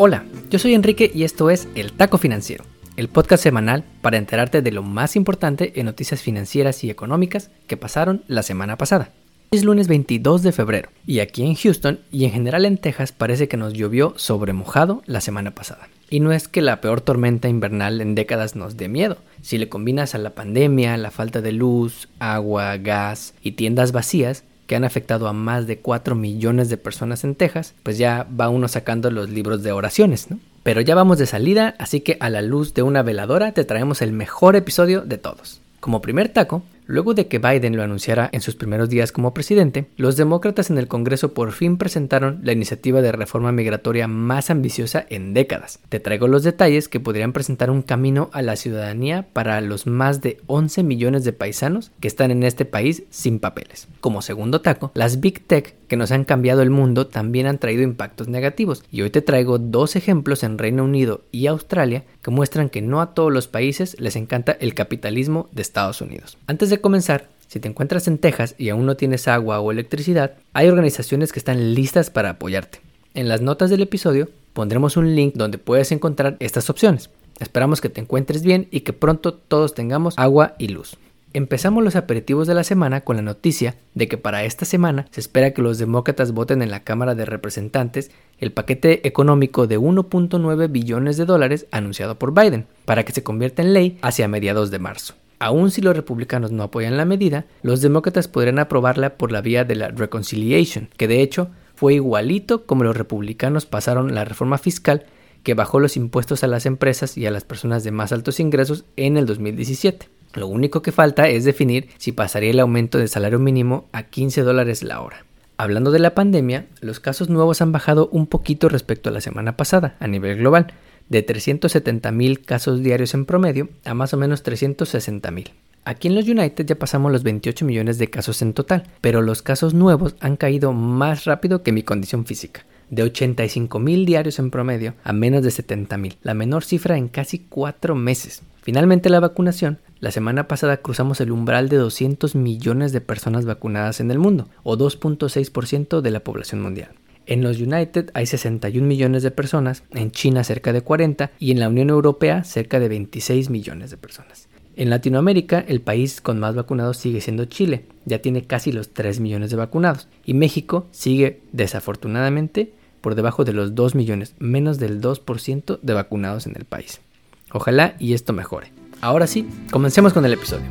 Hola, yo soy Enrique y esto es El Taco Financiero, el podcast semanal para enterarte de lo más importante en noticias financieras y económicas que pasaron la semana pasada. Es lunes 22 de febrero y aquí en Houston y en general en Texas parece que nos llovió sobre mojado la semana pasada. Y no es que la peor tormenta invernal en décadas nos dé miedo. Si le combinas a la pandemia, la falta de luz, agua, gas y tiendas vacías, que han afectado a más de 4 millones de personas en Texas, pues ya va uno sacando los libros de oraciones, ¿no? Pero ya vamos de salida, así que a la luz de una veladora te traemos el mejor episodio de todos. Como primer taco, Luego de que Biden lo anunciara en sus primeros días como presidente, los demócratas en el Congreso por fin presentaron la iniciativa de reforma migratoria más ambiciosa en décadas. Te traigo los detalles que podrían presentar un camino a la ciudadanía para los más de 11 millones de paisanos que están en este país sin papeles. Como segundo taco, las Big Tech que nos han cambiado el mundo también han traído impactos negativos y hoy te traigo dos ejemplos en Reino Unido y Australia que muestran que no a todos los países les encanta el capitalismo de Estados Unidos. Antes de comenzar, si te encuentras en Texas y aún no tienes agua o electricidad, hay organizaciones que están listas para apoyarte. En las notas del episodio pondremos un link donde puedes encontrar estas opciones. Esperamos que te encuentres bien y que pronto todos tengamos agua y luz. Empezamos los aperitivos de la semana con la noticia de que para esta semana se espera que los demócratas voten en la Cámara de Representantes el paquete económico de 1.9 billones de dólares anunciado por Biden, para que se convierta en ley hacia mediados de marzo. Aun si los republicanos no apoyan la medida, los demócratas podrían aprobarla por la vía de la reconciliation, que de hecho fue igualito como los republicanos pasaron la reforma fiscal que bajó los impuestos a las empresas y a las personas de más altos ingresos en el 2017. Lo único que falta es definir si pasaría el aumento del salario mínimo a 15 dólares la hora. Hablando de la pandemia, los casos nuevos han bajado un poquito respecto a la semana pasada a nivel global, de 370.000 casos diarios en promedio a más o menos 360.000. Aquí en los United ya pasamos los 28 millones de casos en total, pero los casos nuevos han caído más rápido que mi condición física, de 85.000 diarios en promedio a menos de 70.000, la menor cifra en casi 4 meses. Finalmente la vacunación, la semana pasada cruzamos el umbral de 200 millones de personas vacunadas en el mundo, o 2.6% de la población mundial. En los United hay 61 millones de personas, en China cerca de 40 y en la Unión Europea cerca de 26 millones de personas. En Latinoamérica, el país con más vacunados sigue siendo Chile, ya tiene casi los 3 millones de vacunados, y México sigue desafortunadamente por debajo de los 2 millones, menos del 2% de vacunados en el país. Ojalá y esto mejore. Ahora sí, comencemos con el episodio.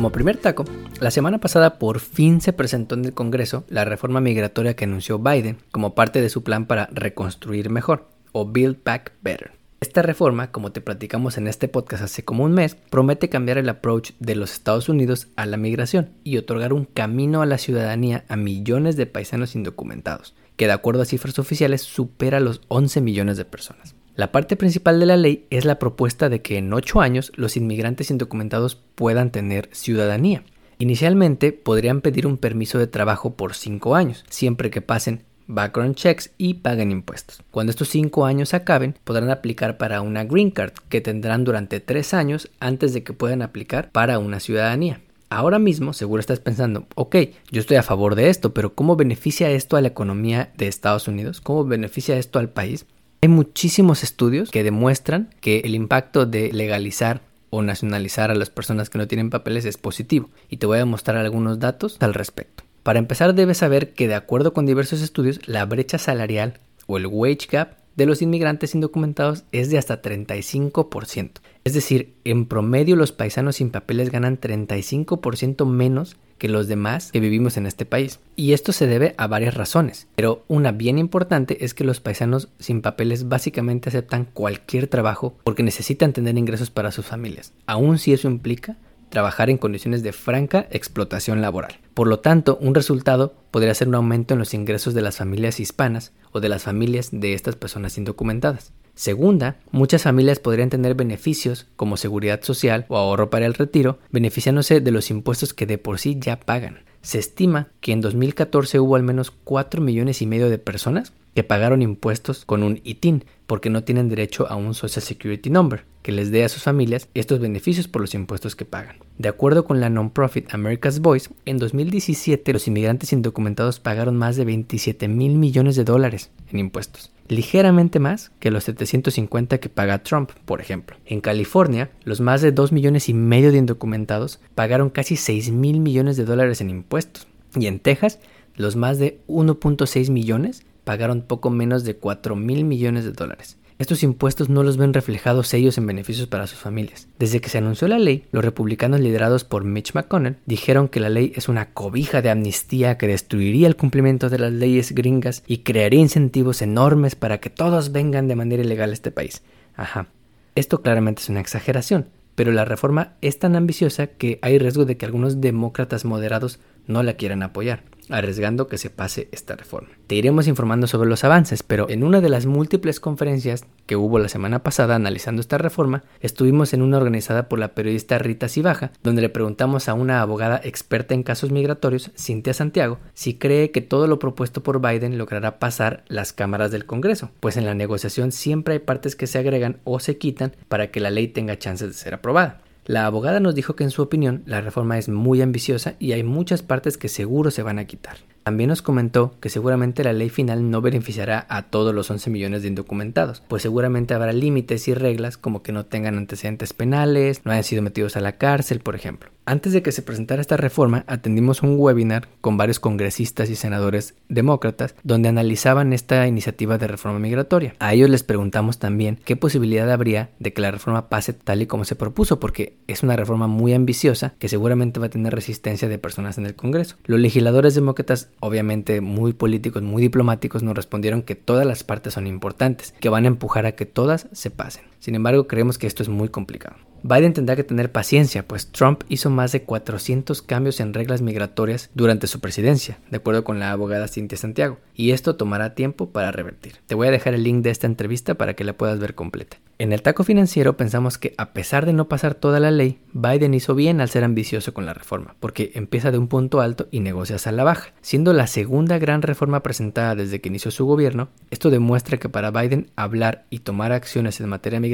Como primer taco, la semana pasada por fin se presentó en el Congreso la reforma migratoria que anunció Biden como parte de su plan para reconstruir mejor o Build Back Better. Esta reforma, como te platicamos en este podcast hace como un mes, promete cambiar el approach de los Estados Unidos a la migración y otorgar un camino a la ciudadanía a millones de paisanos indocumentados, que de acuerdo a cifras oficiales supera los 11 millones de personas. La parte principal de la ley es la propuesta de que en 8 años los inmigrantes indocumentados puedan tener ciudadanía. Inicialmente podrían pedir un permiso de trabajo por 5 años, siempre que pasen background checks y paguen impuestos. Cuando estos 5 años acaben, podrán aplicar para una green card que tendrán durante 3 años antes de que puedan aplicar para una ciudadanía. Ahora mismo seguro estás pensando, ok, yo estoy a favor de esto, pero ¿cómo beneficia esto a la economía de Estados Unidos? ¿Cómo beneficia esto al país? Hay muchísimos estudios que demuestran que el impacto de legalizar o nacionalizar a las personas que no tienen papeles es positivo y te voy a mostrar algunos datos al respecto. Para empezar debes saber que de acuerdo con diversos estudios la brecha salarial o el wage gap de los inmigrantes indocumentados es de hasta 35%. Es decir, en promedio los paisanos sin papeles ganan 35% menos que los demás que vivimos en este país. Y esto se debe a varias razones, pero una bien importante es que los paisanos sin papeles básicamente aceptan cualquier trabajo porque necesitan tener ingresos para sus familias, aun si eso implica trabajar en condiciones de franca explotación laboral. Por lo tanto, un resultado podría ser un aumento en los ingresos de las familias hispanas o de las familias de estas personas indocumentadas. Segunda, muchas familias podrían tener beneficios como seguridad social o ahorro para el retiro, beneficiándose de los impuestos que de por sí ya pagan. Se estima que en 2014 hubo al menos 4 millones y medio de personas que pagaron impuestos con un ITIN porque no tienen derecho a un Social Security Number que les dé a sus familias estos beneficios por los impuestos que pagan. De acuerdo con la non-profit America's Voice, en 2017 los inmigrantes indocumentados pagaron más de 27 mil millones de dólares en impuestos, ligeramente más que los 750 que paga Trump, por ejemplo. En California, los más de 2 millones y medio de indocumentados pagaron casi 6 mil millones de dólares en impuestos. Y en Texas, los más de 1.6 millones pagaron poco menos de 4 mil millones de dólares. Estos impuestos no los ven reflejados ellos en beneficios para sus familias. Desde que se anunció la ley, los republicanos liderados por Mitch McConnell dijeron que la ley es una cobija de amnistía que destruiría el cumplimiento de las leyes gringas y crearía incentivos enormes para que todos vengan de manera ilegal a este país. Ajá. Esto claramente es una exageración, pero la reforma es tan ambiciosa que hay riesgo de que algunos demócratas moderados no la quieran apoyar arriesgando que se pase esta reforma. Te iremos informando sobre los avances, pero en una de las múltiples conferencias que hubo la semana pasada analizando esta reforma, estuvimos en una organizada por la periodista Rita Cibaja, donde le preguntamos a una abogada experta en casos migratorios, Cintia Santiago, si cree que todo lo propuesto por Biden logrará pasar las cámaras del Congreso, pues en la negociación siempre hay partes que se agregan o se quitan para que la ley tenga chances de ser aprobada. La abogada nos dijo que en su opinión la reforma es muy ambiciosa y hay muchas partes que seguro se van a quitar. También nos comentó que seguramente la ley final no beneficiará a todos los 11 millones de indocumentados, pues seguramente habrá límites y reglas como que no tengan antecedentes penales, no hayan sido metidos a la cárcel, por ejemplo. Antes de que se presentara esta reforma, atendimos un webinar con varios congresistas y senadores demócratas donde analizaban esta iniciativa de reforma migratoria. A ellos les preguntamos también qué posibilidad habría de que la reforma pase tal y como se propuso, porque es una reforma muy ambiciosa que seguramente va a tener resistencia de personas en el Congreso. Los legisladores demócratas, obviamente muy políticos, muy diplomáticos, nos respondieron que todas las partes son importantes, que van a empujar a que todas se pasen. Sin embargo, creemos que esto es muy complicado. Biden tendrá que tener paciencia, pues Trump hizo más de 400 cambios en reglas migratorias durante su presidencia, de acuerdo con la abogada Cintia Santiago, y esto tomará tiempo para revertir. Te voy a dejar el link de esta entrevista para que la puedas ver completa. En el taco financiero pensamos que a pesar de no pasar toda la ley, Biden hizo bien al ser ambicioso con la reforma, porque empieza de un punto alto y negocia a la baja. Siendo la segunda gran reforma presentada desde que inició su gobierno, esto demuestra que para Biden hablar y tomar acciones en materia migratoria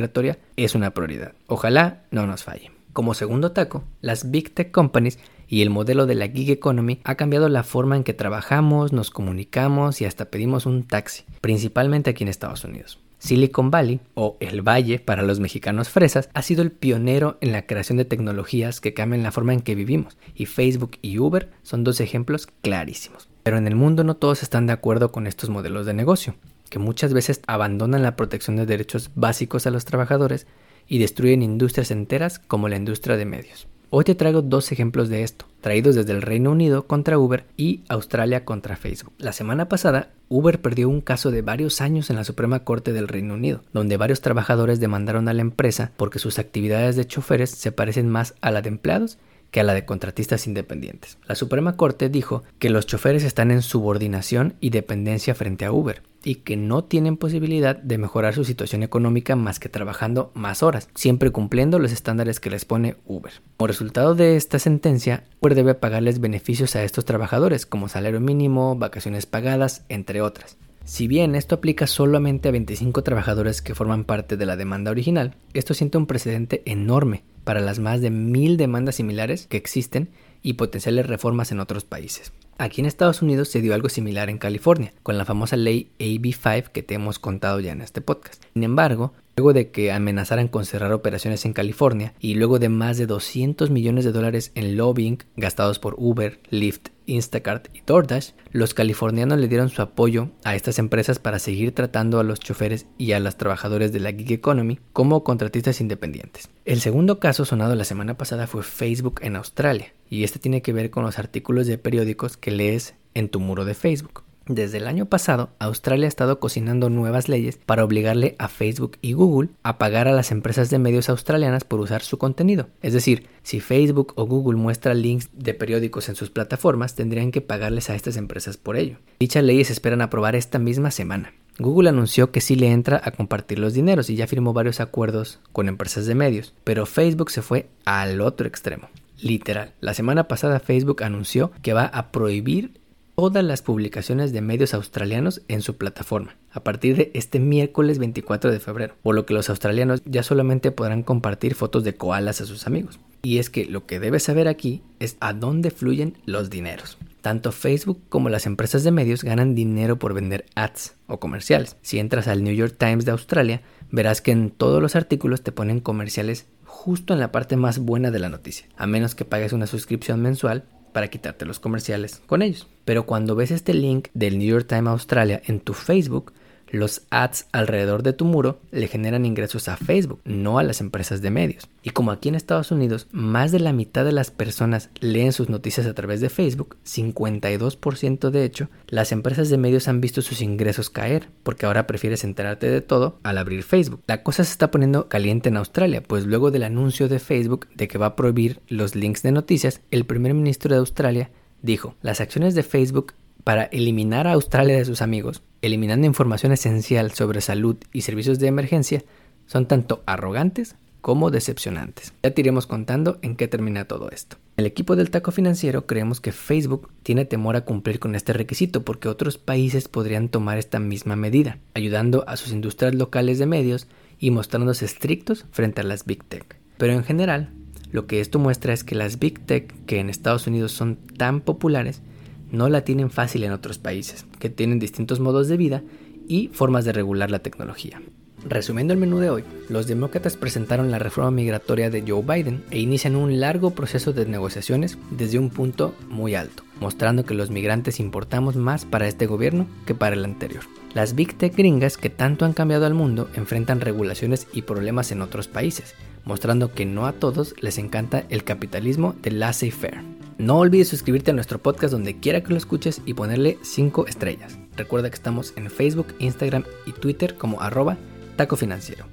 es una prioridad. Ojalá no nos falle. Como segundo taco, las Big Tech Companies y el modelo de la gig economy ha cambiado la forma en que trabajamos, nos comunicamos y hasta pedimos un taxi, principalmente aquí en Estados Unidos. Silicon Valley, o el Valle para los mexicanos fresas, ha sido el pionero en la creación de tecnologías que cambian la forma en que vivimos, y Facebook y Uber son dos ejemplos clarísimos. Pero en el mundo no todos están de acuerdo con estos modelos de negocio, que muchas veces abandonan la protección de derechos básicos a los trabajadores y destruyen industrias enteras como la industria de medios. Hoy te traigo dos ejemplos de esto, traídos desde el Reino Unido contra Uber y Australia contra Facebook. La semana pasada, Uber perdió un caso de varios años en la Suprema Corte del Reino Unido, donde varios trabajadores demandaron a la empresa porque sus actividades de choferes se parecen más a la de empleados que a la de contratistas independientes. La Suprema Corte dijo que los choferes están en subordinación y dependencia frente a Uber y que no tienen posibilidad de mejorar su situación económica más que trabajando más horas, siempre cumpliendo los estándares que les pone Uber. Como resultado de esta sentencia, Uber debe pagarles beneficios a estos trabajadores como salario mínimo, vacaciones pagadas, entre otras. Si bien esto aplica solamente a 25 trabajadores que forman parte de la demanda original, esto siente un precedente enorme para las más de mil demandas similares que existen y potenciales reformas en otros países. Aquí en Estados Unidos se dio algo similar en California, con la famosa ley AB5 que te hemos contado ya en este podcast. Sin embargo, luego de que amenazaran con cerrar operaciones en California y luego de más de 200 millones de dólares en lobbying gastados por Uber, Lyft Instacart y DoorDash, los californianos le dieron su apoyo a estas empresas para seguir tratando a los choferes y a los trabajadores de la gig economy como contratistas independientes. El segundo caso sonado la semana pasada fue Facebook en Australia, y este tiene que ver con los artículos de periódicos que lees en tu muro de Facebook. Desde el año pasado, Australia ha estado cocinando nuevas leyes para obligarle a Facebook y Google a pagar a las empresas de medios australianas por usar su contenido. Es decir, si Facebook o Google muestra links de periódicos en sus plataformas, tendrían que pagarles a estas empresas por ello. Dichas leyes esperan aprobar esta misma semana. Google anunció que sí le entra a compartir los dineros y ya firmó varios acuerdos con empresas de medios, pero Facebook se fue al otro extremo. Literal, la semana pasada Facebook anunció que va a prohibir todas las publicaciones de medios australianos en su plataforma a partir de este miércoles 24 de febrero, por lo que los australianos ya solamente podrán compartir fotos de koalas a sus amigos. Y es que lo que debes saber aquí es a dónde fluyen los dineros. Tanto Facebook como las empresas de medios ganan dinero por vender ads o comerciales. Si entras al New York Times de Australia, verás que en todos los artículos te ponen comerciales justo en la parte más buena de la noticia, a menos que pagues una suscripción mensual para quitarte los comerciales con ellos. Pero cuando ves este link del New York Times Australia en tu Facebook, los ads alrededor de tu muro le generan ingresos a Facebook, no a las empresas de medios. Y como aquí en Estados Unidos más de la mitad de las personas leen sus noticias a través de Facebook, 52% de hecho, las empresas de medios han visto sus ingresos caer, porque ahora prefieres enterarte de todo al abrir Facebook. La cosa se está poniendo caliente en Australia, pues luego del anuncio de Facebook de que va a prohibir los links de noticias, el primer ministro de Australia dijo, las acciones de Facebook para eliminar a Australia de sus amigos, eliminando información esencial sobre salud y servicios de emergencia, son tanto arrogantes como decepcionantes. Ya te iremos contando en qué termina todo esto. El equipo del taco financiero creemos que Facebook tiene temor a cumplir con este requisito porque otros países podrían tomar esta misma medida, ayudando a sus industrias locales de medios y mostrándose estrictos frente a las Big Tech. Pero en general, lo que esto muestra es que las Big Tech, que en Estados Unidos son tan populares, no la tienen fácil en otros países, que tienen distintos modos de vida y formas de regular la tecnología. Resumiendo el menú de hoy, los demócratas presentaron la reforma migratoria de Joe Biden e inician un largo proceso de negociaciones desde un punto muy alto, mostrando que los migrantes importamos más para este gobierno que para el anterior. Las Big Tech gringas que tanto han cambiado al mundo enfrentan regulaciones y problemas en otros países, mostrando que no a todos les encanta el capitalismo de laissez-faire. No olvides suscribirte a nuestro podcast donde quiera que lo escuches y ponerle 5 estrellas. Recuerda que estamos en Facebook, Instagram y Twitter como arroba taco financiero.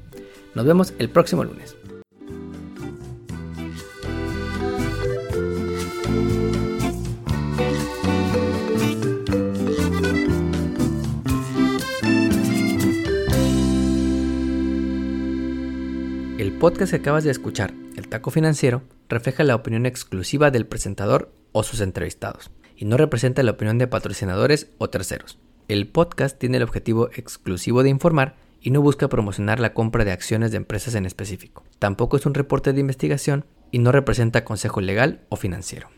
Nos vemos el próximo lunes. El podcast que acabas de escuchar, El Taco Financiero, refleja la opinión exclusiva del presentador o sus entrevistados, y no representa la opinión de patrocinadores o terceros. El podcast tiene el objetivo exclusivo de informar y no busca promocionar la compra de acciones de empresas en específico. Tampoco es un reporte de investigación y no representa consejo legal o financiero.